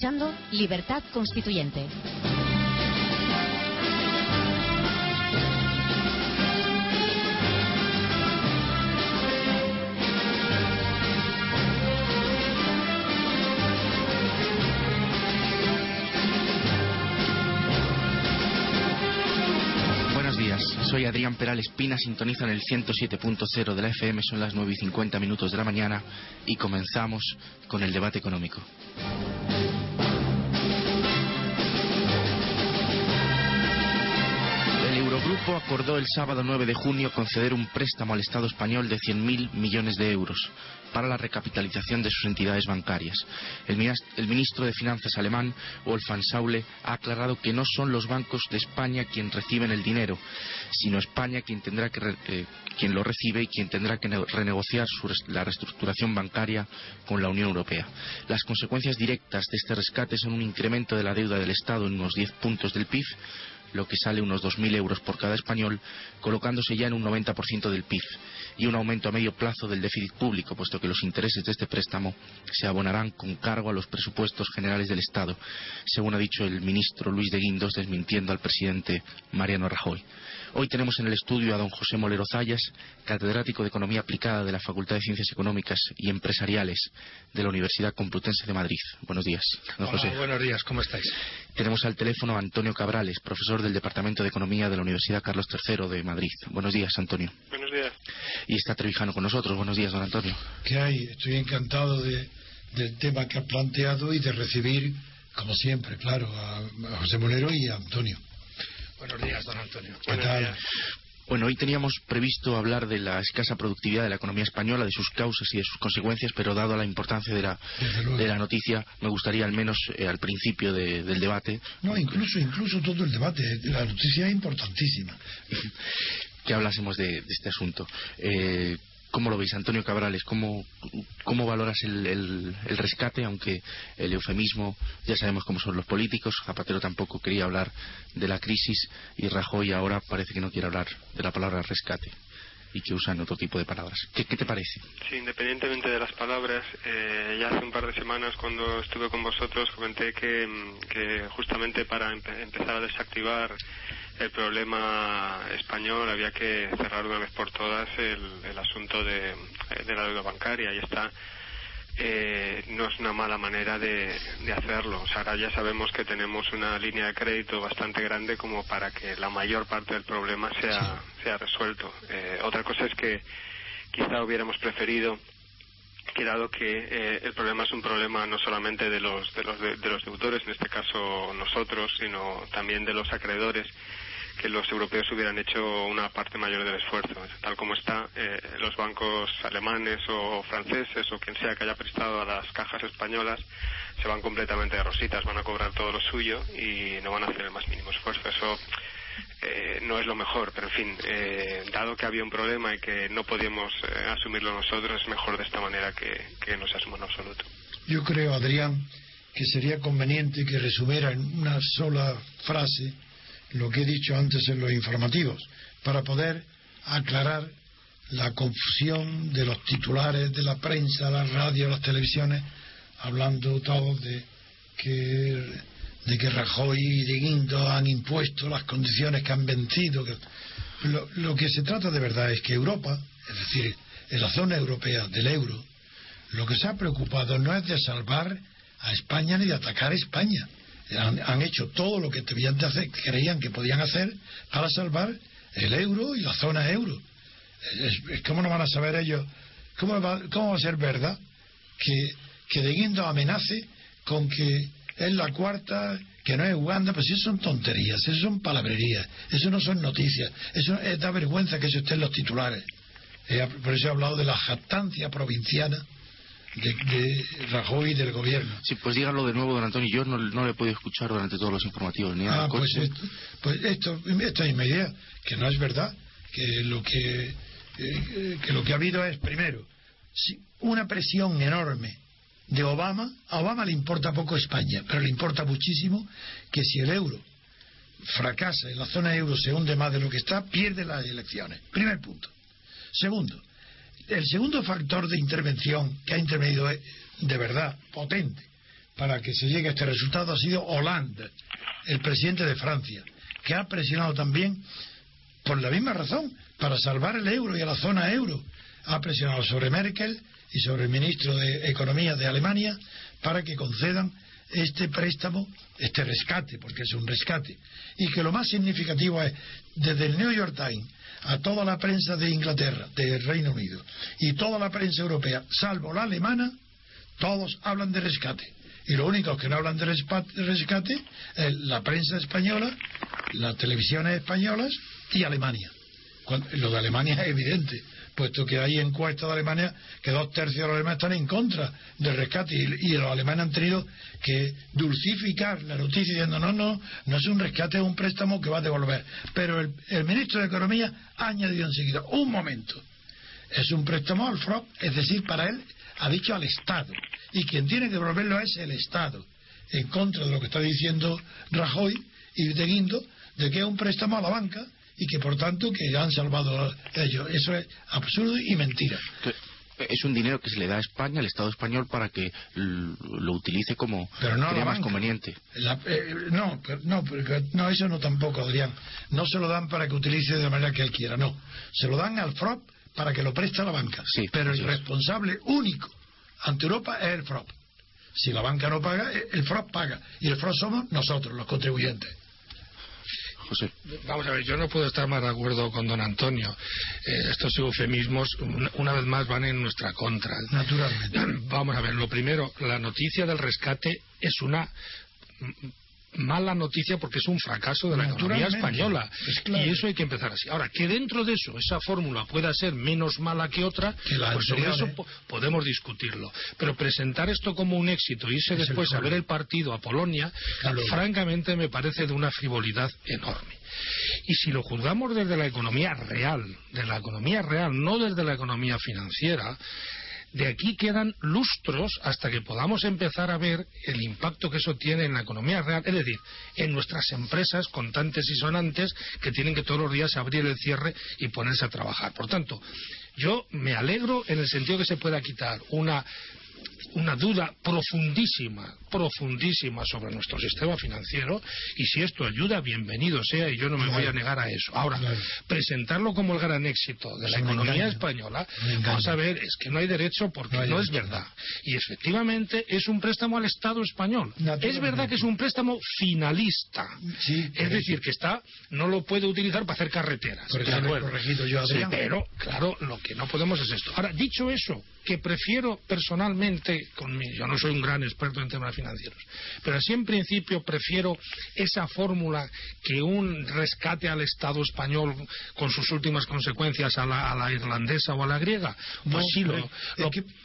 escuchando Libertad Constituyente. Soy Adrián Peral Espina, sintoniza en el 107.0 de la FM, son las 9 y 50 minutos de la mañana y comenzamos con el debate económico. El Eurogrupo acordó el sábado 9 de junio conceder un préstamo al Estado español de 100.000 millones de euros para la recapitalización de sus entidades bancarias. El, ministro de Finanzas alemán, Wolfgang Saule, ha aclarado que no son los bancos de España quien reciben el dinero, sino España quien tendrá eh, quien lo recibe y quien tendrá que ne- renegociar su la reestructuración bancaria con la Unión Europea. Las consecuencias directas de este rescate son un incremento de la deuda del Estado en unos 10 puntos del PIB, lo que sale unos 2.000 euros por cada español, colocándose ya en un 90% del PIB, y un aumento a medio plazo del déficit público, puesto que los intereses de este préstamo se abonarán con cargo a los presupuestos generales del Estado, según ha dicho el ministro Luis de Guindos, desmintiendo al presidente Mariano Rajoy. Hoy tenemos en el estudio a don José Molero Zayas, catedrático de Economía Aplicada de la Facultad de Ciencias Económicas y Empresariales de la Universidad Complutense de Madrid. Buenos días, don Hola, José. buenos días, ¿cómo estáis? Tenemos al teléfono a Antonio Cabrales, profesor del Departamento de Economía de la Universidad Carlos III de Madrid. Buenos días, Antonio. Buenos días. Y está Trevijano con nosotros. Buenos días, don Antonio. ¿Qué hay? Estoy encantado de- del tema que has planteado y de recibir, como siempre, claro, a, a José Molero y a Antonio. Buenos días, don Antonio. ¿Qué tal? Bueno, hoy teníamos previsto hablar de la escasa productividad de la economía española, de sus causas y de sus consecuencias, pero dado la importancia de la, de la noticia, me gustaría al menos eh, al principio de- del debate No, incluso, incluso todo el debate. La noticia es importantísima. que hablásemos de, de este asunto. Eh, ¿Cómo lo veis, Antonio Cabrales? ¿Cómo, cómo valoras el, el- el rescate? Aunque el eufemismo, ya sabemos cómo son los políticos. Zapatero tampoco quería hablar de la crisis y Rajoy ahora parece que no quiere hablar de la palabra rescate y que usan otro tipo de palabras. ¿Qué, te parece? Sí, independientemente de las palabras, eh, ya hace un par de semanas cuando estuve con vosotros comenté que, mm, justamente para empe- empezar a desactivar el problema español había que cerrar una vez por todas el, asunto de, eh, de la deuda bancaria y esta eh, no es una mala manera de, de hacerlo. O sea, ahora ya sabemos que tenemos una línea de crédito bastante grande como para que la mayor parte del problema sea, sea resuelto. Eh, otra cosa es que quizá hubiéramos preferido que dado que eh, el problema es un problema no solamente de los, de los de, de los deudores, en este caso nosotros, sino también de los acreedores, que los europeos hubieran hecho una parte mayor del esfuerzo. Tal como está, eh, los bancos alemanes o franceses o quien sea que haya prestado a las cajas españolas se van completamente de rositas, van a cobrar todo lo suyo y no van a hacer el más mínimo esfuerzo. Eso eh, no es lo mejor, pero en fin, eh, dado que había un problema y que no podíamos asumirlo nosotros, es mejor de esta manera que, que no se asuma en absoluto. Yo creo, Adrián, que sería conveniente que resumiera en una sola frase lo que he dicho antes en los informativos, para poder aclarar la confusión de los titulares de la prensa, las radios, las televisiones, hablando todos de que, de que Rajoy y de Guindo han impuesto las condiciones que han vencido. que- lo, lo que se trata de verdad es que Europa, es decir, en la zona europea del euro, lo que se ha preocupado no es de salvar a España ni de atacar a España. Han, han hecho todo lo que debían de hacer, creían que podían hacer para salvar el euro y la zona euro. ¿Cómo no van a saber ellos? ¿Cómo va, cómo va a ser verdad que, que De Guindos amenace con que es la cuarta, que no es Uganda? Pues eso son tonterías, eso son palabrerías, eso no son noticias, eso es, da vergüenza que eso esté en los titulares. Eh, por eso he hablado de la jactancia provinciana de, de Rajoy y del gobierno. Sí, pues díganlo de nuevo, don Antonio. Yo no, no le he podido escuchar durante todos los informativos. Ni Ah, pues esto, pues esto, esta es mi idea, que no es verdad, que lo que, eh, que lo que ha habido es, primero, si- una presión enorme de Obama, a Obama le importa poco España, pero le importa muchísimo que si el euro fracasa en la zona euro, se hunde más de lo que está, pierde las elecciones. Primer punto. Segundo, el segundo factor de intervención que ha intervenido de verdad potente para que se llegue a este resultado ha sido Hollande, el presidente de Francia, que ha presionado también por la misma razón, para salvar el euro y a la zona euro. Ha presionado sobre Merkel y sobre el ministro de Economía de Alemania para que concedan este préstamo, este rescate, porque es un rescate. Y que lo más significativo es, desde el New York Times a toda la prensa de Inglaterra, del Reino Unido, y toda la prensa europea, salvo la alemana, todos hablan de rescate. Y los únicos que no hablan de rescate es la prensa española, las televisiones españolas y Alemania. lo de Alemania es evidente, puesto que hay encuestas de Alemania que dos tercios de los alemanes están en contra del rescate y, los alemanes han tenido que dulcificar la noticia diciendo no, no, no es un rescate, es un préstamo que va a devolver. Pero el, el ministro de Economía ha añadido enseguida, un momento, es un préstamo al FROP, es decir, para él ha dicho al Estado. Y quien tiene que devolverlo es el Estado, en contra de lo que está diciendo Rajoy y de Guindo, de que es un préstamo a la banca y que por tanto que han salvado ellos. Eso es absurdo y mentira. Es un dinero que se le da a España, al Estado español, para que lo utilice como pero no más conveniente. Eh, no, no, no, eso no tampoco, Adrián. No se lo dan para que utilice de la manera que él quiera, no. Se lo dan al FROP para que lo preste a la banca. Sí, pero el responsable único ante Europa es el FROP. Si la banca no paga, el FROP paga. Y el FROP somos nosotros, los contribuyentes. Vamos a ver, yo no puedo estar más de acuerdo con don Antonio. Eh, estos eufemismos, una vez más, van en nuestra contra. Naturalmente. Vamos a ver, lo primero, la noticia del rescate es una mala noticia porque es un fracaso de la economía española. Y eso hay que empezar así. Ahora, que dentro de eso esa fórmula pueda ser menos mala que otra, pues sobre eso podemos discutirlo. Pero presentar esto como un éxito y irse después a ver el partido a Polonia, francamente me parece de una frivolidad enorme. Y si lo juzgamos desde la economía real, de la economía real, no desde la economía financiera, de aquí quedan lustros hasta que podamos empezar a ver el impacto que eso tiene en la economía real, es decir, en nuestras empresas contantes y sonantes que tienen que todos los días abrir el cierre y ponerse a trabajar. Por tanto, yo me alegro en el sentido que se pueda quitar una una duda profundísima, profundísima sobre nuestro sistema financiero y si esto ayuda, bienvenido sea y yo no me voy a negar a eso. Ahora, presentarlo como el gran éxito de la economía española, vamos a ver, es que no hay derecho porque no, es verdad. Y efectivamente es un préstamo al Estado español. Es verdad que es un préstamo finalista. es decir, que está, no lo puede utilizar para hacer carreteras. pero, claro, lo que no podemos es esto. Ahora, dicho eso, que prefiero personalmente, yo no soy un gran experto en temas financieros, pero así en principio prefiero esa fórmula que un rescate al Estado español con sus últimas consecuencias a la, irlandesa o a la griega. Pues no, sí, lo,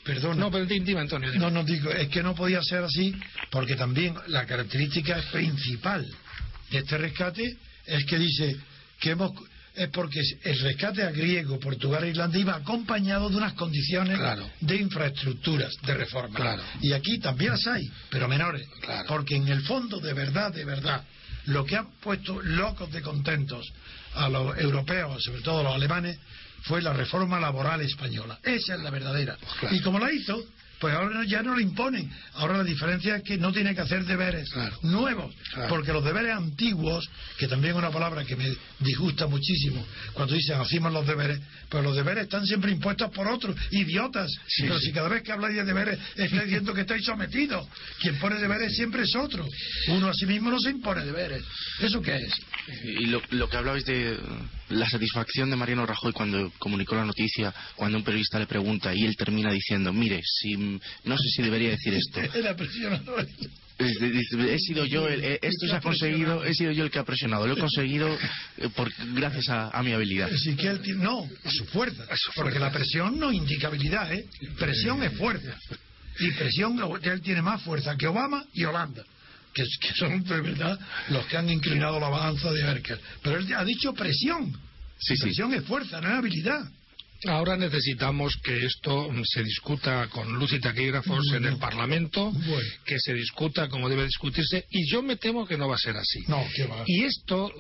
perdón. No, pero dime, Antonio. No, no digo, es que no podía ser así porque también la característica principal de este rescate es que dice que hemos es porque el rescate a griego, Portugal e Irlanda iba acompañado de unas condiciones de infraestructuras, de reforma. Y aquí también las hay, pero menores. Porque en el fondo, de verdad, de verdad, lo que ha puesto locos de contentos a los europeos, sobre todo a los alemanes, fue la reforma laboral española. Esa es la verdadera. Y como la hizo, pues ahora ya no lo imponen. Ahora la diferencia es que no tiene que hacer deberes nuevos, porque los deberes antiguos, que también es una palabra que me disgusta muchísimo, cuando dicen hacemos los deberes, pues los deberes están siempre impuestos por otros, idiotas. Pero si cada vez que habláis de deberes está diciendo que estáis sometidos, quien pone deberes siempre es otro. Uno a sí mismo no se impone deberes. ¿Eso qué es? Y lo, lo que hablabais de la satisfacción de Mariano Rajoy cuando comunicó la noticia, cuando un periodista le pregunta y él termina diciendo, mire, si, no sé si debería decir esto. He sido yo, el, eh, esto se ha conseguido, he sido yo el que ha presionado, lo he conseguido eh, por, gracias a, mi habilidad. no, a su fuerza, porque la presión no indica habilidad, ¿eh? presión es fuerza. Y presión, él tiene más fuerza que Obama y Holanda que, son de verdad los que han inclinado la balanza de Merkel. Pero él ha dicho presión. presión es fuerza, no es habilidad. Ahora necesitamos que esto se discuta con luz y taquígrafos en el Parlamento, que se discuta como debe discutirse, y yo me temo que no va a ser así. No, ¿qué va? Y esto,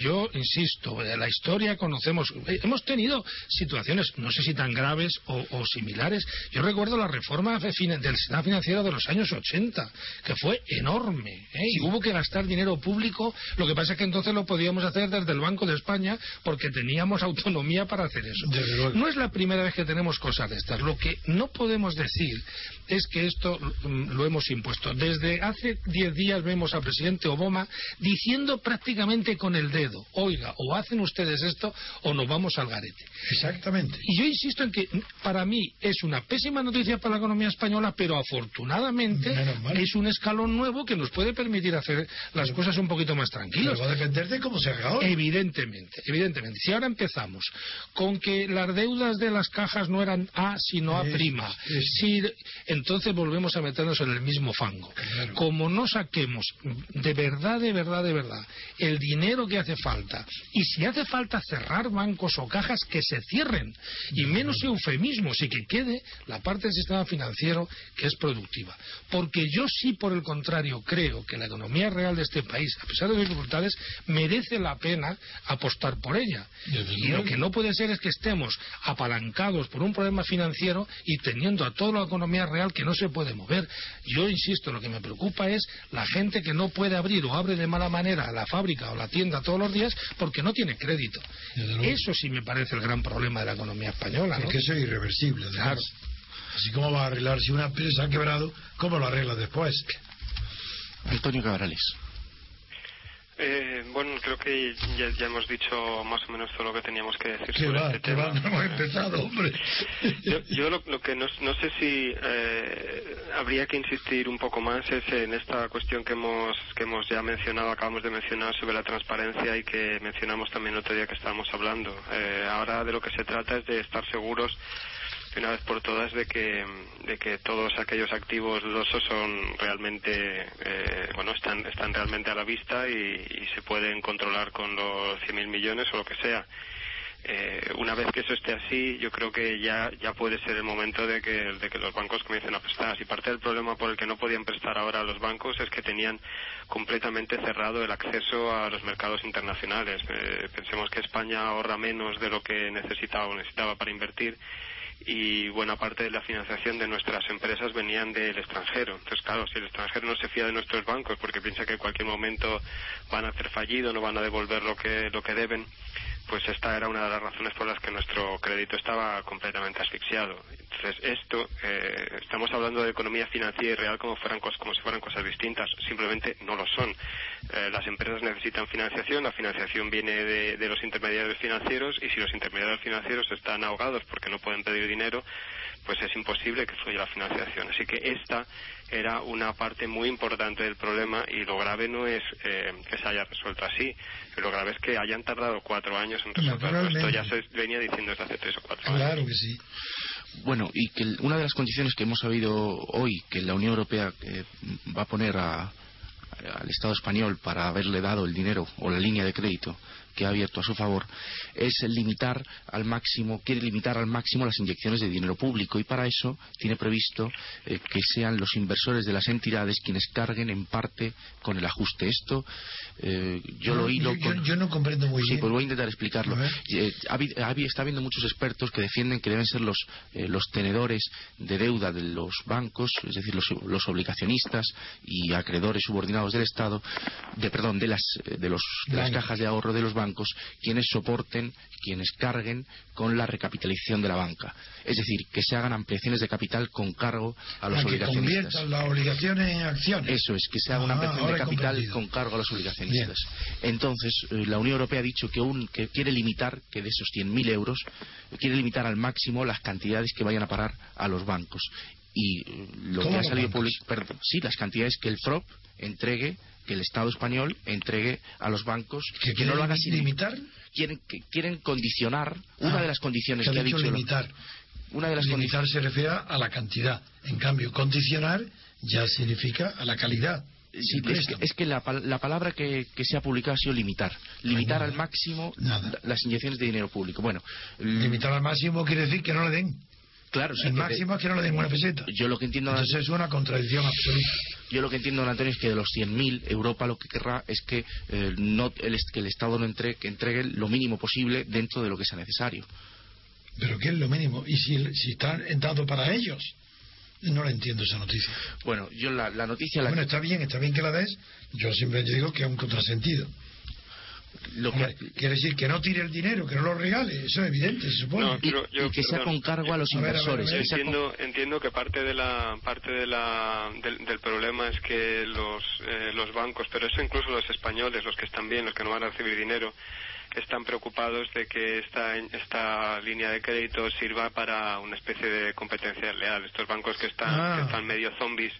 yo insisto, la historia conocemos, hemos tenido situaciones, no sé si tan graves o, similares. Yo recuerdo la reforma del sistema financiero de los años 80, que fue enorme, ¿eh? y hubo que gastar dinero público. Lo que pasa es que entonces lo podíamos hacer desde el Banco de España porque teníamos autonomía para hacer eso. No es la primera vez que tenemos cosas de estas. Lo que no podemos decir es que esto mm, lo hemos impuesto. Desde hace diez días vemos al presidente Obama diciendo prácticamente con el dedo, oiga, o hacen ustedes esto o nos vamos al garete. Exactamente. Y yo insisto en que para mí es una pésima noticia para la economía española, pero afortunadamente es un escalón nuevo que nos puede permitir hacer las cosas un poquito más tranquilas. Pero va a depender de cómo se haga Evidentemente, evidentemente. Si ahora empezamos con que las deudas de las cajas no eran A, sino A prima, si, entonces volvemos a meternos en el mismo fango. Como no saquemos de verdad, de verdad, de verdad, el dinero que hace falta, y si hace falta cerrar bancos o cajas, que se cierren, y menos eufemismos, y que quede la parte del sistema financiero que es productiva. Porque yo sí, por el contrario, creo que la economía real de este país, a pesar de las dificultades, merece la pena apostar por ella. Y lo que no puede ser es que estemos apalancados por un problema financiero y teniendo a toda la economía real que no se puede mover. Yo insisto, lo que me preocupa es la gente que no puede abrir o abre de mala manera la fábrica o la tienda todos los días porque no tiene crédito. Eso sí me parece el gran problema de la economía española. Porque eso es irreversible. Claro. Así como va a arreglar si una empresa ha quebrado, ¿cómo lo arregla después? Antonio Cabrales. Eh, bueno, creo que ya, hemos dicho más o menos todo lo que teníamos que decir sobre este tema. no hemos empezado, hombre. Yo, lo, que no, sé si eh, habría que insistir un poco más es en esta cuestión que hemos, que hemos ya mencionado, acabamos de mencionar sobre la transparencia y que mencionamos también otro día que estábamos hablando. Eh, ahora de lo que se trata es de estar seguros una vez por todas de que, de que todos aquellos activos dudosos son realmente, eh, bueno, están, están realmente a la vista y, se pueden controlar con los 100.000 millones o lo que sea. Eh, una vez que eso esté así, yo creo que ya, ya puede ser el momento de que, de que los bancos comiencen a prestar. Y parte del problema por el que no podían prestar ahora los bancos es que tenían completamente cerrado el acceso a los mercados internacionales. Eh, pensemos que España ahorra menos de lo que necesitaba o necesitaba para invertir y buena parte de la financiación de nuestras empresas venían del extranjero. Entonces, claro, si el extranjero no se fía de nuestros bancos pues esta era una de las razones por las que nuestro crédito estaba completamente asfixiado. Entonces, esto, eh, estamos hablando de economía financiera y real como, fueran, como si fueran cosas distintas. Simplemente no lo son. Eh, las empresas necesitan financiación, la financiación viene de, de los intermediarios financieros y si los intermediarios financieros están ahogados porque no pueden pedir dinero, pues es imposible que fluya la financiación. Así que esta era una parte muy importante del problema y lo grave no es eh, que se haya resuelto así, lo grave es que hayan tardado cuatro años en resolverlo. Esto ya se venía diciendo desde hace tres o cuatro años. Claro que sí. Bueno, y que una de las condiciones que hemos sabido hoy que la Unión Europea eh, va a poner al Estado español para haberle dado el dinero o la línea de crédito que ha abierto a su favor es limitar al máximo, quiere limitar al máximo las inyecciones de dinero público y para eso tiene previsto eh, que sean los inversores de las entidades quienes carguen en parte con el ajuste. Esto eh, yo lo oí. Yo, no comprendo muy bien. Sí, pues voy a intentar explicarlo. Eh, está habiendo muchos expertos que defienden que deben ser los, los tenedores de deuda de los bancos, es decir, los, los obligacionistas y acreedores subordinados del Estado, de perdón, de las, de, los, de las cajas de ahorro de los bancos quienes soporten, quienes carguen con la recapitalización de la banca. Es decir, que se hagan ampliaciones de capital con cargo a los obligacionistas. Que las obligaciones en acciones. Eso es, que se haga una ah, ampliación de capital con cargo a los obligacionistas. Entonces, eh, la Unión Europea ha dicho que, que quiere limitar, que de esos 100.000 euros, quiere limitar al máximo las cantidades que vayan a parar a los bancos y eh, lo que ha salido público, sí, las cantidades que el FROP entregue que el Estado español entregue a los bancos que, no lo haga sin limitar quieren que quieren condicionar una ah, de las condiciones que, ha dicho limitar una de las limitar se refiere a la cantidad en cambio condicionar ya significa a la calidad es, que, la, palabra que, se ha publicado ha sido limitar. Limitar al máximo las inyecciones de dinero público. Bueno, limitar al máximo quiere decir que no le den. Claro, el máximo es que no le den una peseta. Yo lo que entiendo. Entonces es una contradicción absoluta. Yo lo que entiendo, don Antonio, es que de los 100.000, Europa lo que querrá es que, eh, no, el, que el Estado no entregue, que entregue lo mínimo posible dentro de lo que sea necesario. ¿Pero qué es lo mínimo? ¿Y si, si está dado para ellos? No la entiendo esa noticia. Bueno, yo la, noticia... La bueno, está bien, está bien que la des. Yo siempre digo que es un contrasentido. Lo que... quiere decir que no tire el dinero, que no lo regale, eso es evidente, se supone. y, que sea con cargo a los inversores. entiendo, entiendo que parte de la parte de la, del, problema es que los, eh, los bancos, pero eso incluso los españoles, los que están bien, los que no van a recibir dinero, están preocupados de que esta, esta línea de crédito sirva para una especie de competencia leal. Estos bancos que están, ah. están medio zombies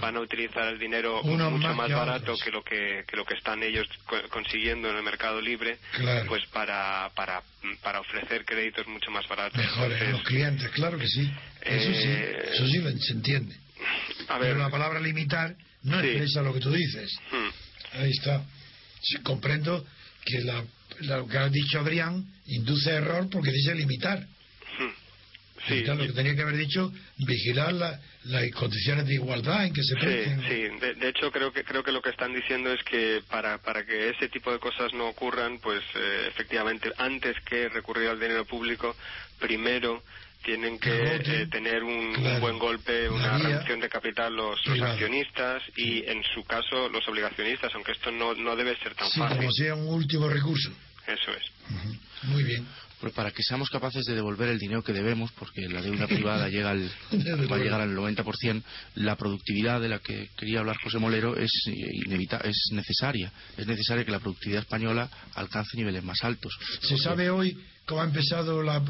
van a utilizar el dinero mucho más, barato que lo que, que, lo que están ellos consiguiendo en el mercado libre, pues para, para, para ofrecer créditos mucho más baratos. Mejores a los clientes, claro que sí. Eso sí, eh, eso sí se entiende. Pero la palabra limitar no expresa lo que tú dices. Hmm. Ahí está. comprendo que la lo que ha dicho Adrián induce error porque dice limitar. Hmm. Sí, lo que tenía que haber dicho, vigilar las condiciones de igualdad en que se Sí, sí. De, hecho creo que creo que lo que están diciendo es que para, para que ese tipo de cosas no ocurran, pues eh, efectivamente antes que recurrir al dinero público, primero tienen que eh, tener un, buen golpe, una reducción de capital los, accionistas y en su caso los obligacionistas, aunque esto no, no debe ser tan sí, fácil. Como sea un último recurso. Eso es. Muy bien. Pues para que seamos capaces de devolver el dinero que debemos, porque la deuda privada llega al, va a llegar al 90%, la productividad de la que quería hablar José Molero es, es necesaria. Es necesaria que la productividad española alcance niveles más altos. ¿Se sabe hoy cómo ha empezado la,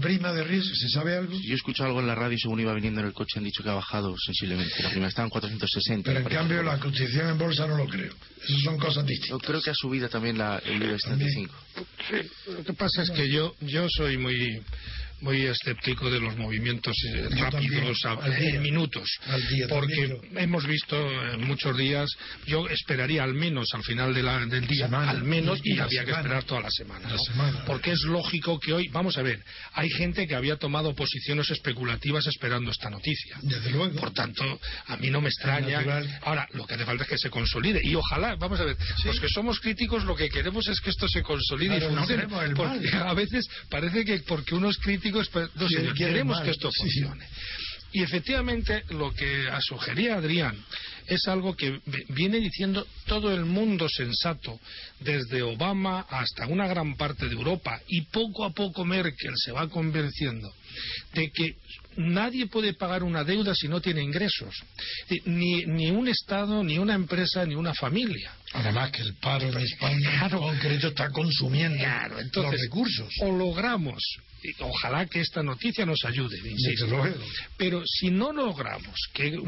prima de riesgo? ¿Se sabe algo? Yo he escuchado algo en la radio según iba viniendo en el coche han dicho que ha bajado sensiblemente. La prima estaba en 460. Pero en cambio la cotización en bolsa no lo creo. Esas son cosas distintas. Yo creo que ha subido también la, el IBEX 35. Sí, lo que pasa es que yo, yo soy muy muy escéptico de los movimientos eh, rápidos en minutos porque hemos visto en muchos días yo esperaría al menos al final del día al menos y, había que esperar toda la semana, porque es lógico que hoy vamos a ver hay gente que había tomado posiciones especulativas esperando esta noticia. Desde luego. por tanto a mí no me extraña. Ahora lo que hace falta es que se consolide y ojalá vamos a ver los que somos críticos lo que queremos es que esto se consolide y funcione porque a veces parece que porque uno es crítico pues, queremos que esto funcione. Y efectivamente lo que sugería Adrián es algo que viene diciendo todo el mundo sensato, desde Obama hasta una gran parte de Europa, y poco a poco Merkel se va convenciendo de que nadie puede pagar una deuda si no tiene ingresos. Ni, ni un Estado, ni una empresa, ni una familia. Además que el paro en España en concreto está consumiendo los recursos. O logramos ojalá que esta noticia nos ayude, Pero si no logramos que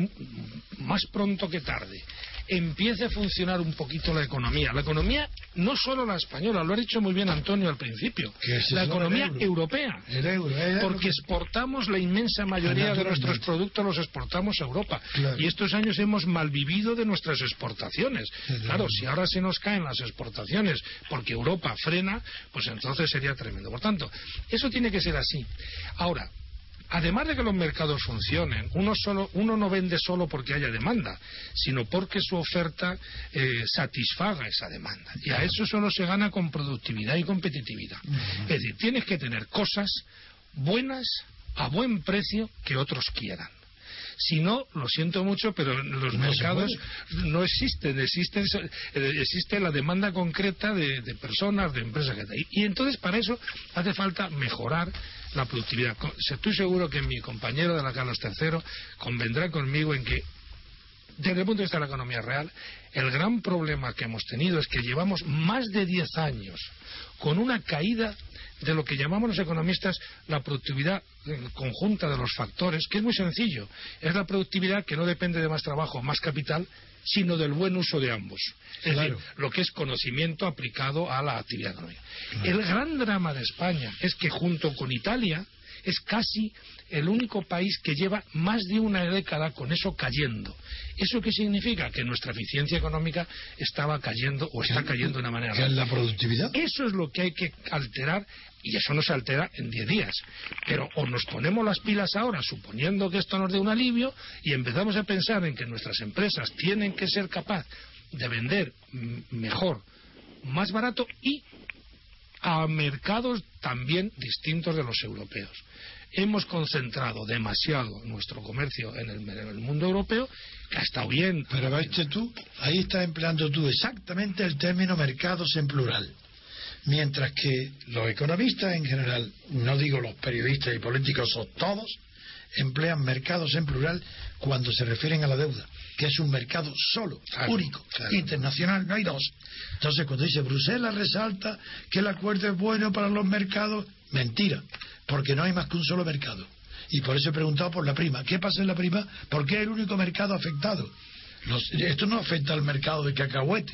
más pronto que tarde empiece a funcionar un poquito la economía. La economía, no solo la española, lo ha dicho muy bien Antonio al principio, la economía europea. porque exportamos la inmensa mayoría de nuestros productos, los exportamos a Europa. Y estos años hemos malvivido de nuestras exportaciones. Claro, si ahora se nos caen las exportaciones porque Europa frena, pues entonces sería tremendo. Por tanto, eso tiene que ser así. Ahora, además de que los mercados funcionen, uno, solo, uno no vende solo porque haya demanda, sino porque su oferta eh, satisfaga esa demanda. Y a eso solo se gana con productividad y competitividad. Es decir, tienes que tener cosas buenas a buen precio que otros quieran. Si no, lo siento mucho, pero los mercados no existen, existen, eh, existe la demanda concreta de, personas, de empresas. Y, y entonces para eso hace falta mejorar la productividad. Estoy seguro que mi compañero de la Carlos III convendrá conmigo en que desde el punto de vista de la economía real, el gran problema que hemos tenido es que llevamos más de 10 años con una caída de lo que llamamos los economistas la productividad conjunta de los factores, que es muy sencillo. Es la productividad que no depende de más trabajo, más capital, sino del buen uso de ambos. Es decir, lo que es conocimiento aplicado a la actividad económica. El gran drama de España es que junto con Italia es casi el único país que lleva más de una década con eso cayendo. ¿Eso qué significa? Que nuestra eficiencia económica estaba cayendo o está cayendo de una manera. ¿Qué es la productividad? Eso es lo que hay que alterar y eso no se altera en 10 días. Pero o nos ponemos las pilas ahora, suponiendo que esto nos dé un alivio, y empezamos a pensar en que nuestras empresas tienen que ser capaces de vender mejor, más barato y a mercados también distintos de los europeos. Hemos concentrado demasiado nuestro comercio en el, mundo europeo, que ha estado bien. Pero viste tú, ahí estás empleando tú exactamente el término mercados en plural. Mientras que los economistas en general, no digo los periodistas y políticos, son todos, emplean mercados en plural cuando se refieren a la deuda, que es un mercado solo, único, internacional, no hay dos. Entonces, cuando dice Bruselas resalta que el acuerdo es bueno para los mercados, mentira, porque no hay más que un solo mercado. Y por eso he preguntado por la prima. ¿Qué pasa en la prima? ¿Por qué es el único mercado afectado? esto no afecta al mercado de cacahuete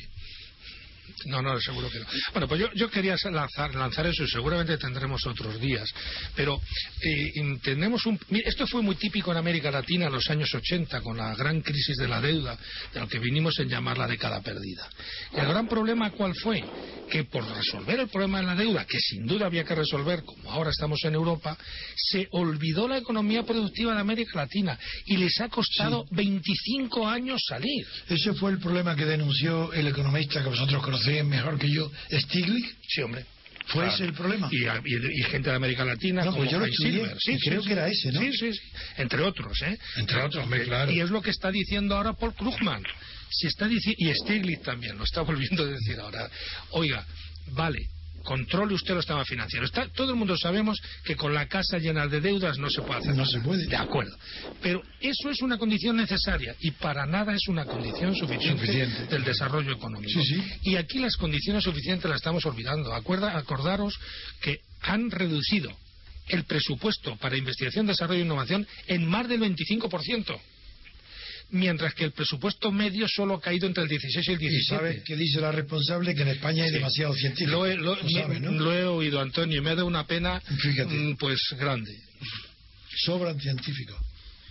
no, no, seguro que no. Bueno, pues yo, quería lanzar, lanzar eso y seguramente tendremos otros días. Pero eh, tenemos un. Esto fue muy típico en América Latina en los años 80, con la gran crisis de la deuda, de lo que vinimos en llamar la década perdida. el gran problema, ¿cuál fue? Que por resolver el problema de la deuda, que sin duda había que resolver, como ahora estamos en Europa, se olvidó la economía productiva de América Latina y les ha costado 25 años salir. Ese fue el problema que denunció el economista que vosotros conocéis mejor que yo, Stiglitz. Sí, hombre. ¿Fue ese el problema? Y, gente de América Latina. No, pues yo lo Sí, creo que era ese, ¿no? Sí, sí, sí. Entre otros, ¿eh? Entre otros, claro. Y es lo que está diciendo ahora Paul Krugman. Si está y Stiglitz también lo está volviendo a decir ahora. Oiga, vale, controle usted los temas financieros. todo el mundo sabemos que con la casa llena de deudas no se puede hacer. No se puede. De acuerdo. Pero eso es una condición necesaria y para nada es una condición suficiente, del desarrollo económico. Y aquí las condiciones suficientes las estamos olvidando. Acuerda, acordaros que han reducido el presupuesto para investigación, desarrollo e innovación en más del 25% mientras que el presupuesto medio solo ha caído entre el 16 y el 17. ¿Y sabe qué dice la responsable? Que en España hay demasiado científico. Lo he, oído, Antonio, y me ha dado una pena mm, pues grande. Sobran científicos.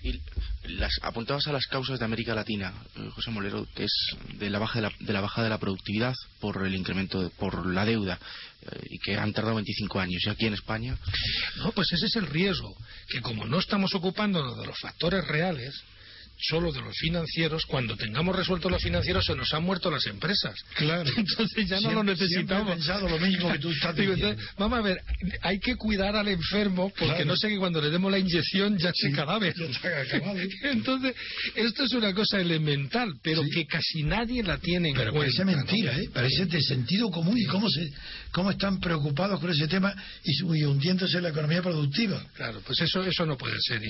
Y las apuntabas a las causas de América Latina, eh, José Molero, que es de la baja de la, de la baja de la productividad por el incremento, por la deuda, eh, y que han tardado 25 años. ¿Y aquí en España? No, pues ese es el riesgo, que como no estamos ocupándonos de los factores reales, solo de los financieros, cuando tengamos resuelto los financieros se nos han muerto las empresas. Claro. Entonces ya no lo necesitamos. He pensado lo mismo que tú estás diciendo. vamos a ver, hay que cuidar al enfermo porque no sé que cuando le demos la inyección ya se cadáver. Entonces, esto es una cosa elemental, pero que casi nadie la tiene en pero cuenta. Parece mentira, ¿eh? Parece de sentido común y cómo, se, cómo están preocupados con ese tema y, hundiéndose en la economía productiva. Claro, pues eso, eso no puede ser.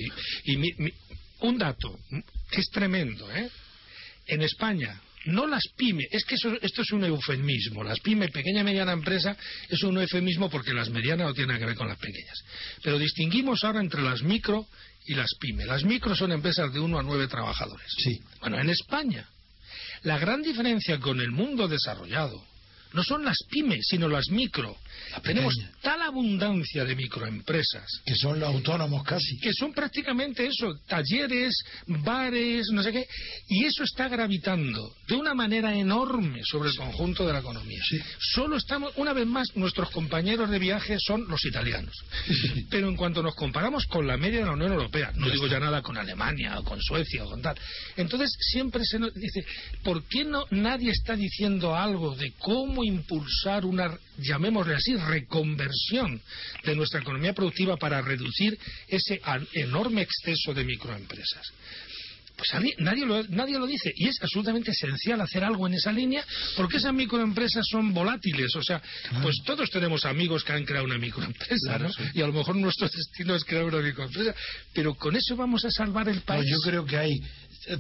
Y, mi, un dato que es tremendo, ¿eh? En España, no las pymes, es que esto es un eufemismo, las pymes, pequeña y mediana empresa, es un eufemismo porque las medianas no tienen que ver con las pequeñas. Pero distinguimos ahora entre las micro y las pymes. Las micro son empresas de uno a nueve trabajadores. Sí. Bueno, en España, la gran diferencia con el mundo desarrollado no son las pymes, sino las micro. Tenemos tal abundancia de microempresas. Que son los autónomos casi. Que son prácticamente eso, talleres, bares, no sé qué. Y eso está gravitando de una manera enorme sobre el conjunto de la economía. Solo estamos, una vez más, nuestros compañeros de viaje son los italianos. Pero en cuanto nos comparamos con la media de la Unión Europea, no digo ya nada con Alemania o con Suecia o con tal. Entonces siempre se nos dice, ¿por qué no nadie está diciendo algo de cómo impulsar una, llamémosle así, reconversión de nuestra economía productiva para reducir ese enorme exceso de microempresas. Pues nadie lo, nadie lo dice y es absolutamente esencial hacer algo en esa línea porque esas microempresas son volátiles. O sea, pues todos tenemos amigos que han creado una microempresa y a lo mejor nuestro destino es crear una microempresa, pero con eso vamos a salvar el país. yo creo que hay,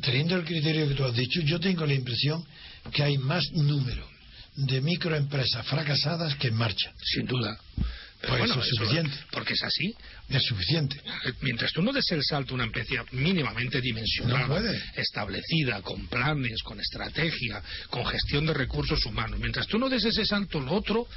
teniendo el criterio que tú has dicho, yo tengo la impresión que hay más número de microempresas fracasadas que en marcha. Sin duda. Pero pues eso es suficiente. porque es así. Es suficiente. Mientras tú no des el salto a una empresa mínimamente dimensionada, establecida, con planes, con estrategia, con gestión de recursos humanos, mientras tú no des ese salto, lo otro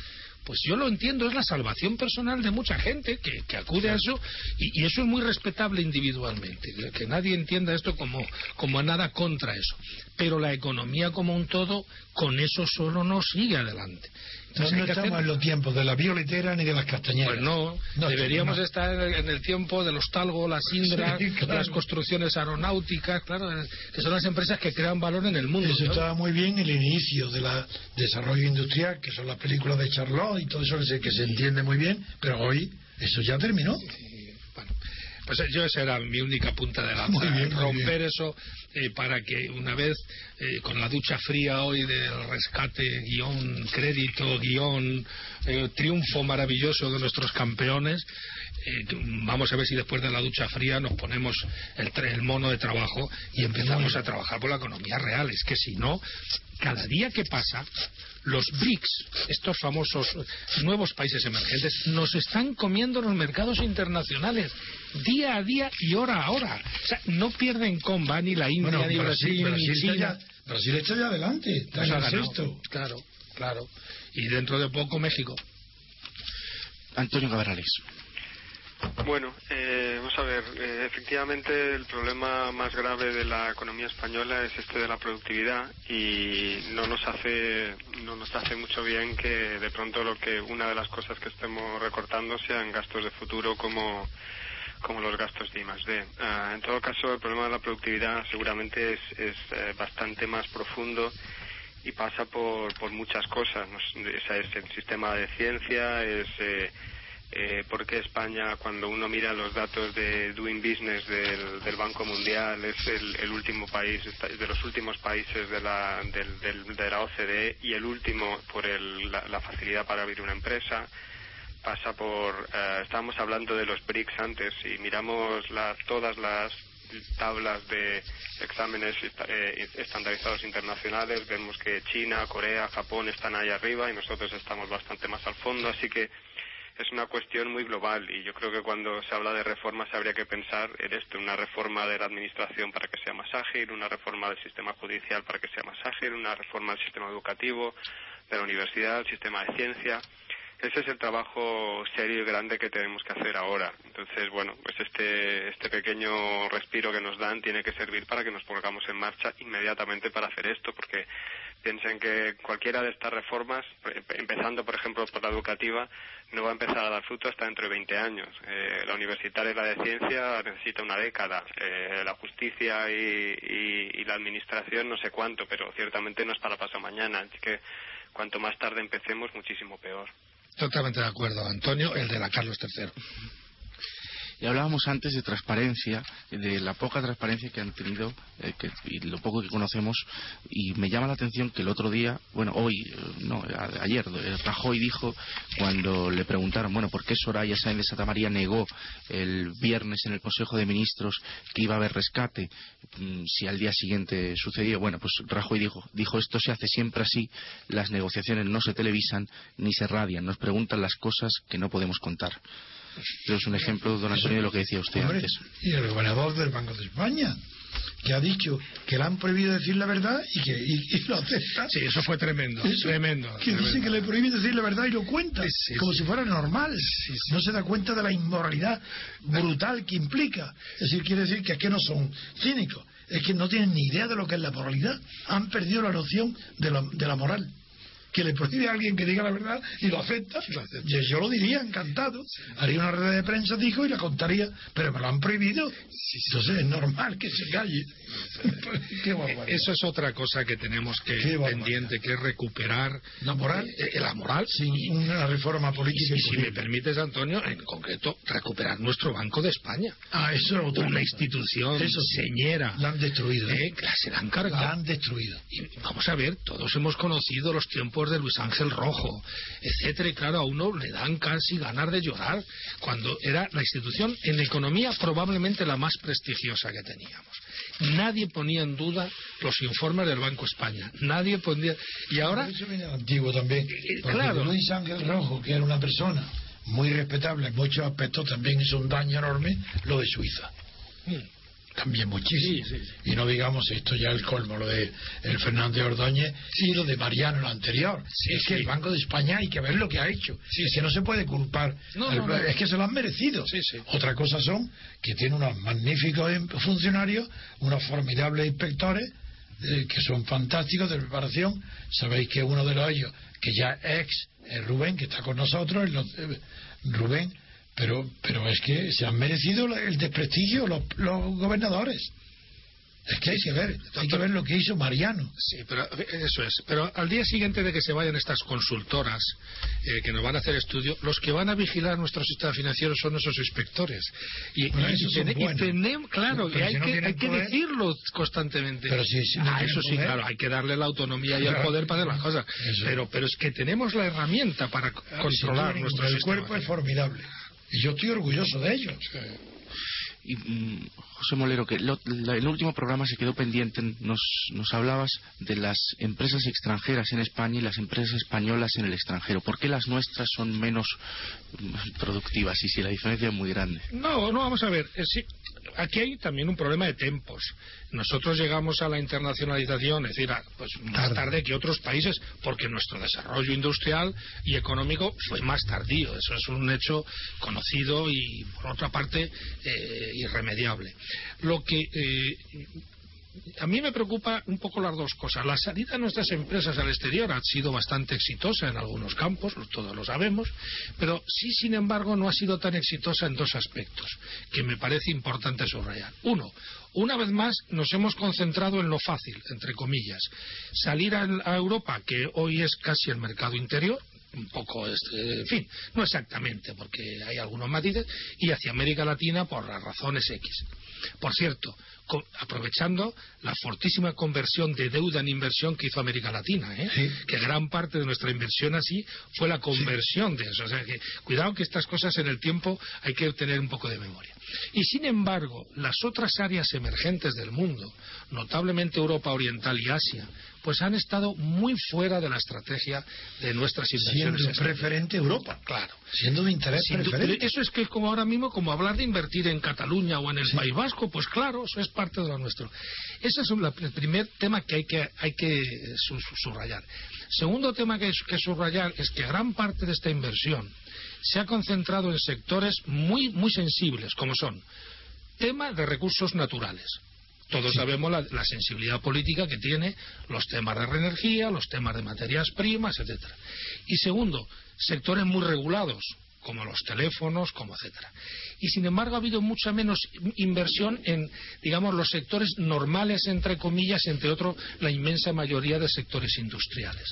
pues yo lo entiendo, es la salvación personal de mucha gente que, acude a eso y, eso es muy respetable individualmente, que nadie entienda esto como, como a nada contra eso. Pero la economía como un todo, con eso solo no sigue adelante. No, estamos en los tiempos de la violetera ni de las castañeras. Pues no, deberíamos estar en el tiempo de los Talgo, las Indra, las construcciones aeronáuticas, claro, que son las empresas que crean valor en el mundo. Eso estaba muy bien el inicio del desarrollo industrial, que son las películas de Charlotte y todo eso que se, entiende muy bien, pero hoy eso ya terminó. Pues yo esa era mi única punta de lanza, romper eso eh, para que una vez eh, con la ducha fría hoy del rescate, guion, crédito, guion, eh, triunfo maravilloso de nuestros campeones, vamos a ver si después de la ducha fría nos ponemos el, el mono de trabajo y empezamos a trabajar por la economía real. Es que si no, cada día que pasa los BRICS, estos famosos nuevos países emergentes, nos están comiendo los mercados internacionales día a día y hora a hora. O sea, no pierden comba ni la India, ni Brasil, ni China. Brasil está ya adelante, está en Claro, claro. Y dentro de poco México. Antonio Cabrales. Bueno, eh, vamos a ver, eh, efectivamente el problema más grave de la economía española es este de la productividad y no nos hace no nos hace mucho bien que de pronto lo que una de las cosas que estemos recortando sean gastos de futuro como como los gastos de I+D. Ah, en todo caso, el problema de la productividad seguramente es, es eh, bastante más profundo y pasa por, por muchas cosas. es el sistema de ciencia, es eh, eh, por qué España, cuando uno mira los datos de Doing Business del, Banco Mundial, es el, último país, de los últimos países de la, de la OCDE y el último por la, facilidad para abrir una empresa. Pasa por, eh, estábamos hablando de los BRICS antes y miramos todas las tablas de exámenes eh, estandarizados internacionales, vemos que China, Corea, Japón están ahí arriba y nosotros estamos bastante más al fondo, así que es una cuestión muy global y yo creo que cuando se habla de reformas habría que pensar en esto, una reforma de la administración para que sea más ágil, una reforma del sistema judicial para que sea más ágil, una reforma del sistema educativo, de la universidad, del sistema de ciencia. Ese es el trabajo serio y grande que tenemos que hacer ahora. Entonces, bueno, pues este, este pequeño respiro que nos dan tiene que servir para que nos pongamos en marcha inmediatamente para hacer esto, porque Piensen que cualquiera de estas reformas, empezando por ejemplo por la educativa, no va a empezar a dar fruto hasta dentro de 20 años. Eh, la universitaria y la de ciencia necesita una década. Eh, la justicia y, la administración no sé cuánto, pero ciertamente no es para pasar mañana. Así que cuanto más tarde empecemos, muchísimo peor. Totalmente de acuerdo, Antonio, el de la Carlos III. Y hablábamos antes de transparencia, de la poca transparencia que han tenido eh, y lo poco que conocemos. Y me llama la atención que el otro día, bueno, hoy, eh, no, ayer, eh, Rajoy dijo cuando le preguntaron, bueno, ¿por qué Soraya Sáenz de Santa María negó el viernes en el Consejo de Ministros que iba a haber rescate si al día siguiente sucedió? Bueno, pues Rajoy dijo, dijo esto se hace siempre así, las negociaciones no se televisan ni se radian, nos preguntan las cosas que no podemos contar es un ejemplo, don Antonio, de lo que decía usted antes. Y el gobernador del Banco de España, que ha dicho que le han prohibido decir la verdad y que y, lo acepta. Sí, eso fue tremendo, tremendo. Que dice que le prohíben decir la verdad y lo cuenta, como si fuera normal. No se da cuenta de la inmoralidad brutal que implica. Es decir, quiere decir que aquí no son cínicos, es que no tienen ni idea de lo que es la moralidad. Han perdido la noción de, de la moral que le prohíbe a alguien que diga la verdad y lo acepta, Yo, lo diría encantado. Haría una red de prensa, dijo, y la contaría, pero me lo han prohibido. Entonces es normal que se calle. Eso es otra cosa que tenemos que pendiente, que es recuperar la moral, eh, la moral sin una reforma política. Y, si me permites, Antonio, en concreto, recuperar nuestro Banco de España. Ah, eso es otra Una institución eso señera. La han destruido. ¿eh? se la han cargado. La han destruido. Y vamos a ver, todos hemos conocido los tiempos de Luis Ángel Rojo, etcétera, y claro, a uno le dan casi ganar de llorar cuando era la institución en economía probablemente la más prestigiosa que teníamos. Nadie ponía en duda los informes del Banco España. Nadie ponía. Y ahora. Eso viene antiguo también. Eh, claro. Luis Ángel Rojo, que era una persona muy respetable en muchos aspectos, también hizo un daño enorme lo de Suiza. Hmm. También muchísimo. Y no digamos esto ya el colmo, lo de el Fernández Ordóñez y lo de Mariano, lo anterior. es que el Banco de España hay que ver lo que ha hecho. es que no se puede culpar. es que se lo han merecido. Otra cosa son que tiene unos magníficos em, funcionarios, unos formidables inspectores eh, que son fantásticos de preparación. Sabéis que uno de los ellos, que ya ex, es Rubén, que está con nosotros, eh, Rubén pero, pero es que se han merecido el desprestigio los, los gobernadores. Es que hay que ver, hay que ver lo que hizo Mariano. Sí, pero eso es. Pero al día siguiente de que se vayan estas consultoras eh, que nos van a hacer estudio, los que van a vigilar nuestro sistema financiero son nuestros inspectores. Y, tenemos, claro, y hay, que, hay que, decirlo constantemente. Pero ah, eso sí, claro, hay que darle la autonomía y el poder para hacer las cosas. Pero, pero es que tenemos la herramienta para controlar nuestro El cuerpo es formidable. Y yo estoy orgulloso de ellos. Y, José Molero, que el último programa se quedó pendiente, nos, nos hablabas de las empresas extranjeras en España y las empresas españolas en el extranjero. ¿Por qué las nuestras son menos mm, productivas y si la diferencia es muy grande? No, no, vamos a ver. Eh, aquí hay también un problema de tempos. Nosotros llegamos a la internacionalización, es decir, pues más tarde que otros países, porque nuestro desarrollo industrial y económico fue más tardío. Eso es un hecho conocido y, por otra parte, eh, irremediable. Lo que eh, a mí me preocupa un poco las dos cosas. La salida de nuestras empresas al exterior ha sido bastante exitosa en algunos campos, todos lo sabemos, pero sí, sin embargo, no ha sido tan exitosa en dos aspectos que me parece importante subrayar. Uno, una vez más nos hemos concentrado en lo fácil, entre comillas. Salir a, Europa, que hoy es casi el mercado interior, un poco, este, en fin, no exactamente, porque hay algunos matices, y hacia América Latina por las razones X. Por cierto, aprovechando la fortísima conversión de deuda en inversión que hizo América Latina, ¿eh? que gran parte de nuestra inversión así fue la conversión de eso. O sea que cuidado que estas cosas en el tiempo hay que tener un poco de memoria. Y sin embargo, las otras áreas emergentes del mundo, notablemente Europa Oriental y Asia, pues han estado muy fuera de la estrategia de nuestras inversiones. Siendo preferente Europa. Claro. Siendo de interés preferente. Eso es que como ahora mismo, como hablar de invertir en Cataluña o en el País Vasco, pues claro, eso es parte de lo nuestro. Ese es el primer tema que hay que, hay que subrayar. Segundo tema que hay que subrayar es que gran parte de esta inversión se ha concentrado en sectores muy, muy sensibles, como son tema de recursos naturales todos sabemos la, sensibilidad política que tiene los temas de energía, los temas de materias primas, etcétera. Y segundo, sectores muy regulados, como los teléfonos, como etcétera. Y sin embargo ha habido mucha menos inversión en, digamos, los sectores normales, entre comillas, entre otros, la inmensa mayoría de sectores industriales.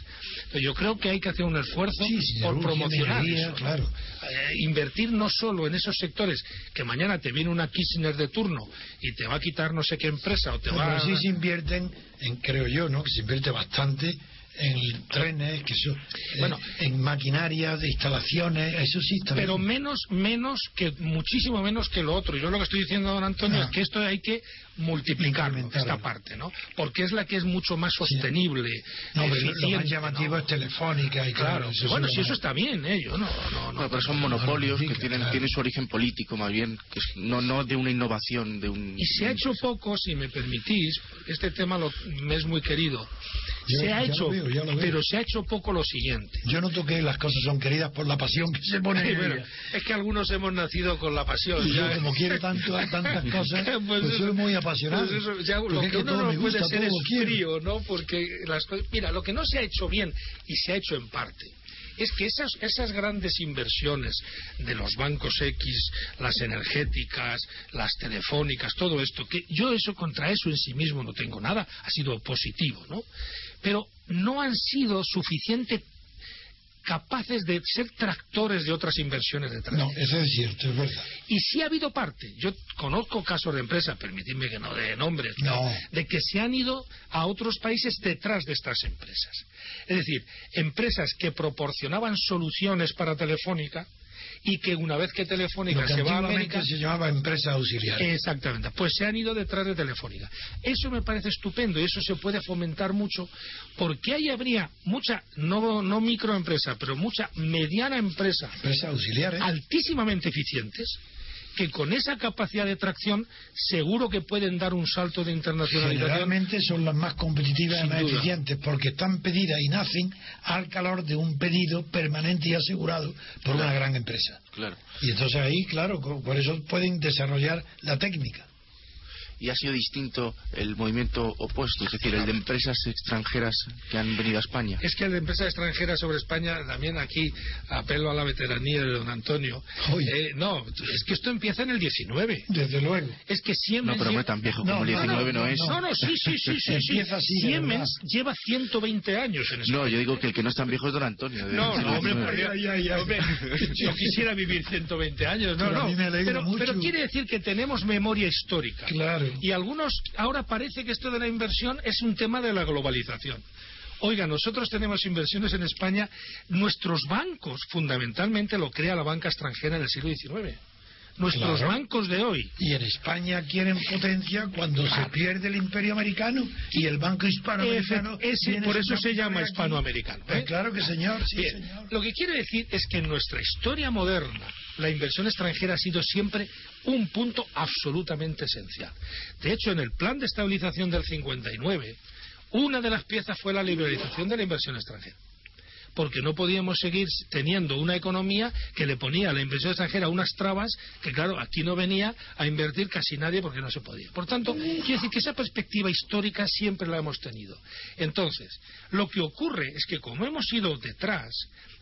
yo creo que hay que hacer un esfuerzo por promocionar eso. Claro. Eh, invertir no solo en esos sectores que mañana te viene una Kirchner de turno y te va a quitar no sé qué empresa o te va a... sí se invierten, en, creo yo, ¿no? que se invierte bastante en trenes, que eso, eh, bueno, en maquinaria de instalaciones, eso sí Pero menos, menos que, muchísimo menos que lo otro. Yo lo que estoy diciendo, don Antonio, es ah. que esto hay que multiplicar esta parte, ¿no? Porque es la que es mucho más sostenible. No, lo más llamativo es telefónica y claro. bueno, si eso está bien, ¿eh? Yo no, no, no, pero son monopolios que tienen, tienen su origen político, más bien, que no, no de una innovación, de un. Y se ha hecho poco, si me permitís, este tema lo, me es muy querido. Se ha hecho, pero se ha hecho poco lo siguiente. Yo noto que las cosas son queridas por la pasión que se pone. es que algunos hemos nacido con la pasión. Y yo, como quiero tanto, tantas cosas, pues, pues soy muy apasionado. Pues lo que uno no puede ser es frío, ¿no? Porque las Mira, lo que no se ha hecho bien, y se ha hecho en parte, es que esas, esas grandes inversiones de los bancos X, las energéticas, las telefónicas, todo esto, que yo eso contra eso en sí mismo no tengo nada, ha sido positivo, ¿no? Pero no han sido suficiente capaces de ser tractores de otras inversiones detrás. No, eso es cierto, es verdad. Y sí ha habido parte, yo conozco casos de empresas, permitidme que no dé nombres, de que se han ido a otros países detrás de estas empresas. Es decir, empresas que proporcionaban soluciones para Telefónica, y que una vez que Telefónica se va a América se llamaba empresa auxiliar. Exactamente, pues se han ido detrás de Telefónica. Eso me parece estupendo y eso se puede fomentar mucho porque ahí habría mucha no no microempresa, pero mucha mediana empresa, empresa auxiliares altísimamente eficientes que con esa capacidad de tracción seguro que pueden dar un salto de internacionalización. Generalmente son las más competitivas y más eficientes porque están pedidas y nacen al calor de un pedido permanente y asegurado por una gran empresa. Claro. Y entonces ahí, claro, por eso pueden desarrollar la técnica y ha sido distinto el movimiento opuesto, es decir, el de empresas extranjeras que han venido a España. Es que el de empresas extranjeras sobre España, también aquí apelo a la veteranía de don Antonio. Eh, no, es que esto empieza en el 19. Desde luego. Es que Siemens. No, pero no es tan viejo como el 19 no, es. No, no, sí, sí, sí. sí, empieza así, Siemens lleva 120 años en España. No, yo digo que el que no es tan viejo es don Antonio. No, no, hombre, hombre, yo quisiera vivir 120 años. No, no. Pero, pero quiere decir que tenemos memoria histórica. Claro. Y algunos, ahora parece que esto de la inversión es un tema de la globalización. Oiga, nosotros tenemos inversiones en España, nuestros bancos fundamentalmente lo crea la banca extranjera en el siglo XIX. Nuestros bancos de hoy. Y en España quieren potencia cuando se pierde el imperio americano y el banco hispanoamericano. por eso se llama hispanoamericano. Pues ¿eh? claro que señor, sí, señor. Lo que quiere decir es que en nuestra historia moderna la inversión extranjera ha sido siempre un punto absolutamente esencial. De hecho, en el plan de estabilización del 59, una de las piezas fue la liberalización de la inversión extranjera porque no podíamos seguir teniendo una economía que le ponía a la inversión extranjera unas trabas que, claro, aquí no venía a invertir casi nadie porque no se podía. Por tanto, quiero decir que esa perspectiva histórica siempre la hemos tenido. Entonces, lo que ocurre es que como hemos ido detrás,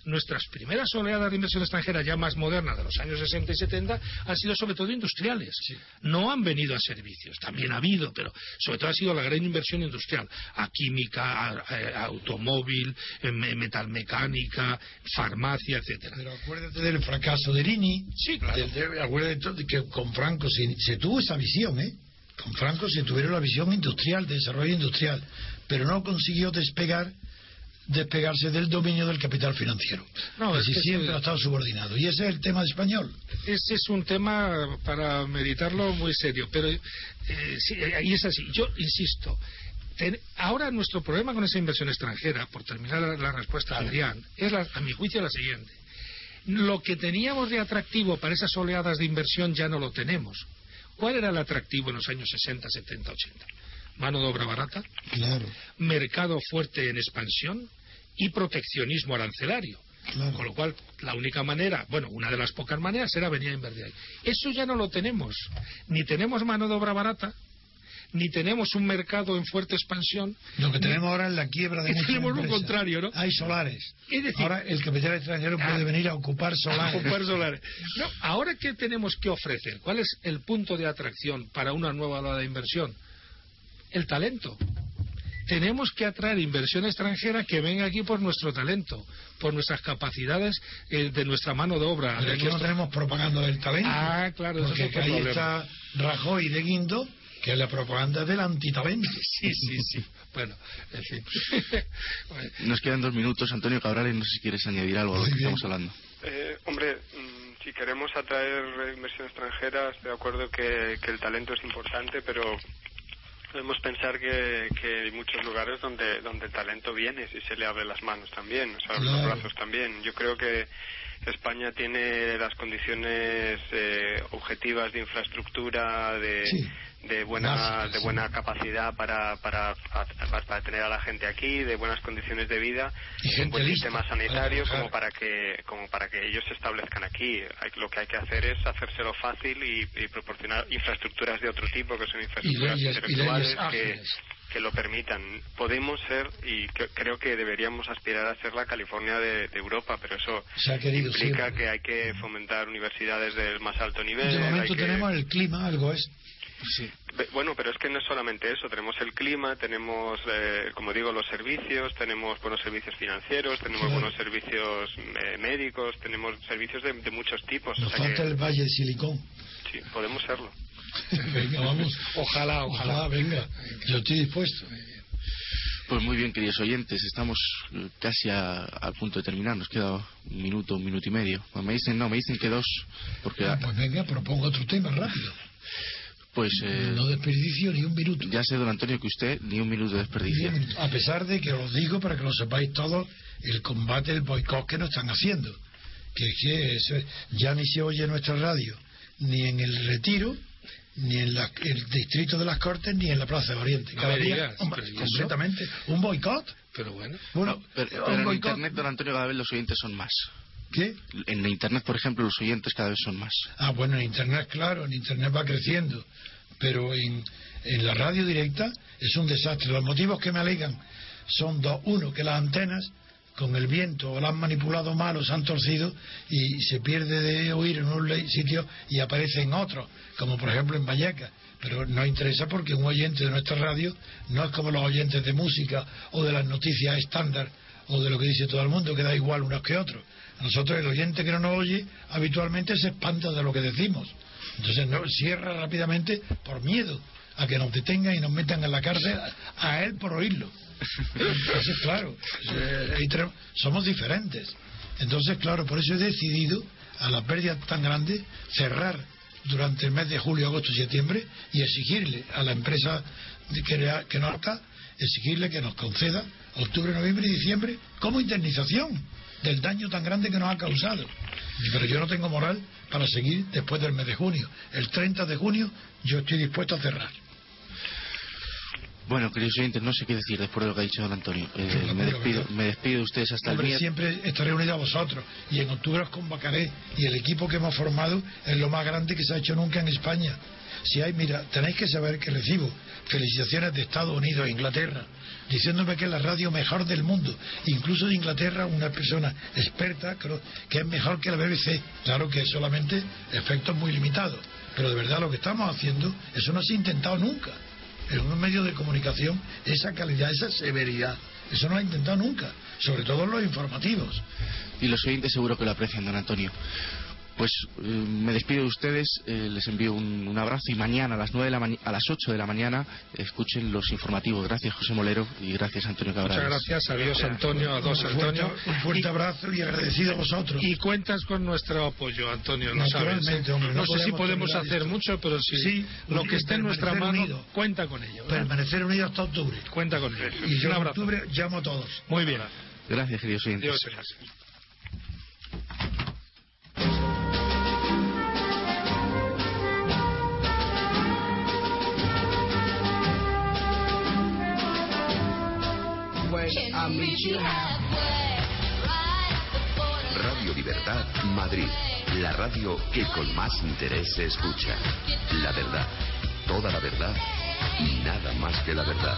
nuestras primeras oleadas de inversión extranjera ya más modernas de los años 60 y 70 han sido sobre todo industriales. No han venido a servicios, también ha habido, pero sobre todo ha sido la gran inversión industrial, a química, a, automóvil, metalmecánica, farmacia, etcétera. Pero acuérdate del fracaso de Rini. Sí, claro. acuérdate que con Franco se, se tuvo esa visión, ¿eh? Con Franco se tuvieron la visión industrial, de desarrollo industrial, pero no consiguió despegar despegarse del dominio del capital financiero. No, es siempre ha estado subordinado. Y ese es el tema español. Ese es un tema para meditarlo muy serio. Pero eh, y es así. Yo insisto. ahora nuestro problema con esa inversión extranjera, por terminar la, respuesta a Adrián, es a mi juicio la siguiente. Lo que teníamos de atractivo para esas oleadas de inversión ya no lo tenemos. ¿Cuál era el atractivo en los años 60, 70, 80? Mano de obra barata, claro. mercado fuerte en expansión, y proteccionismo arancelario. Con lo cual, la única manera, bueno, una de las pocas maneras era venir a invertir ahí. Eso ya no lo tenemos. Ni tenemos mano de obra barata, ni tenemos un mercado en fuerte expansión. Lo que tenemos ahora es la quiebra de muchas Tenemos lo contrario, ¿no? Hay solares. ahora el capital extranjero puede ah, venir a ocupar solares. ocupar solares. No, ahora qué tenemos que ofrecer? ¿Cuál es el punto de atracción para una nueva ola de inversión? El talento tenemos que atraer inversión extranjera que venga aquí por nuestro talento, por nuestras capacidades eh, de nuestra mano de obra. Pero aquí no tenemos propaganda del talento. Ah, claro, porque eso es ahí está Rajoy de Guindo, que es la propaganda del antitalento. Sí, sí, sí. bueno, en fin. Nos quedan dos minutos, Antonio Cabrales, no sé si quieres añadir algo a lo que estamos hablando. Eh, hombre, mm, si queremos atraer inversión extranjera, estoy de acuerdo que el talento es importante, pero Podemos pensar que, que, hay muchos lugares donde, donde el talento viene, si se le abre las manos también, o sea, los brazos también. Yo creo que España tiene las condiciones eh, objetivas de infraestructura, de, de buena de buena capacidad para, para, para, tener a la gente aquí de buenas condiciones de vida y un buen sistema sanitario como para que como para que ellos se establezcan aquí. Lo que hay que hacer es hacérselo fácil y, proporcionar infraestructuras de otro tipo que son infraestructuras intelectuales que, que lo permitan. Podemos ser y creo que deberíamos aspirar a ser la California de, Europa pero eso implica que hay que fomentar universidades del más alto nivel de momento tenemos el clima algo es Sí. Bueno, pero es que no es solamente eso. Tenemos el clima, tenemos, eh, como digo, los servicios, tenemos buenos servicios financieros, tenemos buenos servicios eh, médicos, tenemos servicios de, muchos tipos. Nos falta el Valle de Silicón. Sí, podemos serlo. venga, vamos. Ojalá, ojalá. venga. Yo estoy dispuesto. Pues muy bien, queridos oyentes, estamos eh, casi a, punto de terminar. Nos queda un minuto, un minuto y medio. me dicen, no, me dicen que dos. Porque... pues venga, propongo otro tema rápido. Pues, eh, no desperdicio ni un minuto. Ya sé, don Antonio, que usted ni un minuto desperdicia. A pesar de que os digo, para que lo sepáis todos, el combate, el boicot que nos están haciendo. Que es que ya ni se oye nuestra radio, ni en el Retiro, ni en el distrito de las Cortes, ni en la Plaza de Oriente. Cada día, completamente. Un boicot. Pero bueno. bueno pero, en Internet, don Antonio, cada vez los oyentes son más. ¿Qué? En Internet, por ejemplo, los oyentes cada vez son más. Ah, bueno, en Internet, claro, en Internet va creciendo. Pero en, en la radio directa es un desastre. Los motivos que me alegan son dos. Uno, que las antenas con el viento o la han manipulado mal o se han torcido y se pierde de oír en un sitio y aparece en otro, como por ejemplo en Vallecas. Pero nos interesa porque un oyente de nuestra radio no es como los oyentes de música o de las noticias estándar o de lo que dice todo el mundo, que da igual unos que otros. A nosotros el oyente que no nos oye habitualmente se espanta de lo que decimos. Entonces no, cierra rápidamente por miedo a que nos detengan y nos metan en la cárcel a él por oírlo. Entonces, claro, somos diferentes. Entonces, claro, por eso he decidido, a la pérdida tan grande, cerrar durante el mes de julio, agosto y septiembre y exigirle a la empresa que, que nos está, exigirle que nos conceda octubre, noviembre y diciembre como indemnización del daño tan grande que nos ha causado. Pero yo no tengo moral para seguir después del mes de junio. El 30 de junio yo estoy dispuesto a cerrar. Bueno, queridos oyentes, no sé qué decir después de lo que ha dicho don Antonio. Eh, me, despido, me despido de ustedes hasta el día. Siempre estaré unido a vosotros y en octubre os convocaré y el equipo que hemos formado es lo más grande que se ha hecho nunca en España. Si hay, mira, tenéis que saber que recibo felicitaciones de Estados Unidos e Inglaterra diciéndome que es la radio mejor del mundo, incluso de Inglaterra una persona experta creo que es mejor que la BBC. Claro que solamente efectos muy limitados, pero de verdad lo que estamos haciendo, eso no se ha intentado nunca en un medio de comunicación esa calidad, esa severidad. Eso no lo ha intentado nunca, sobre todo en los informativos. Y los oyentes seguro que lo aprecian, don Antonio. Pues eh, me despido de ustedes, eh, les envío un, abrazo y mañana a las, 9 de la a las 8 de la mañana escuchen los informativos. Gracias José Molero y gracias Antonio Cabral. Muchas gracias, adiós Antonio, adiós Antonio. Un fuerte, abrazo y agradecido a vosotros. Y cuentas con nuestro apoyo, Antonio, lo sabes. ¿eh? no, sé si podemos hacer mucho, pero si lo que esté en nuestra mano, cuenta con ello. Permanecer unidos hasta octubre. Cuenta con ello. Y yo en octubre llamo a todos. Muy bien. Gracias, queridos oyentes. Radio Libertad, Madrid. La radio que con más interés se escucha. La verdad, toda la verdad y nada más que la verdad.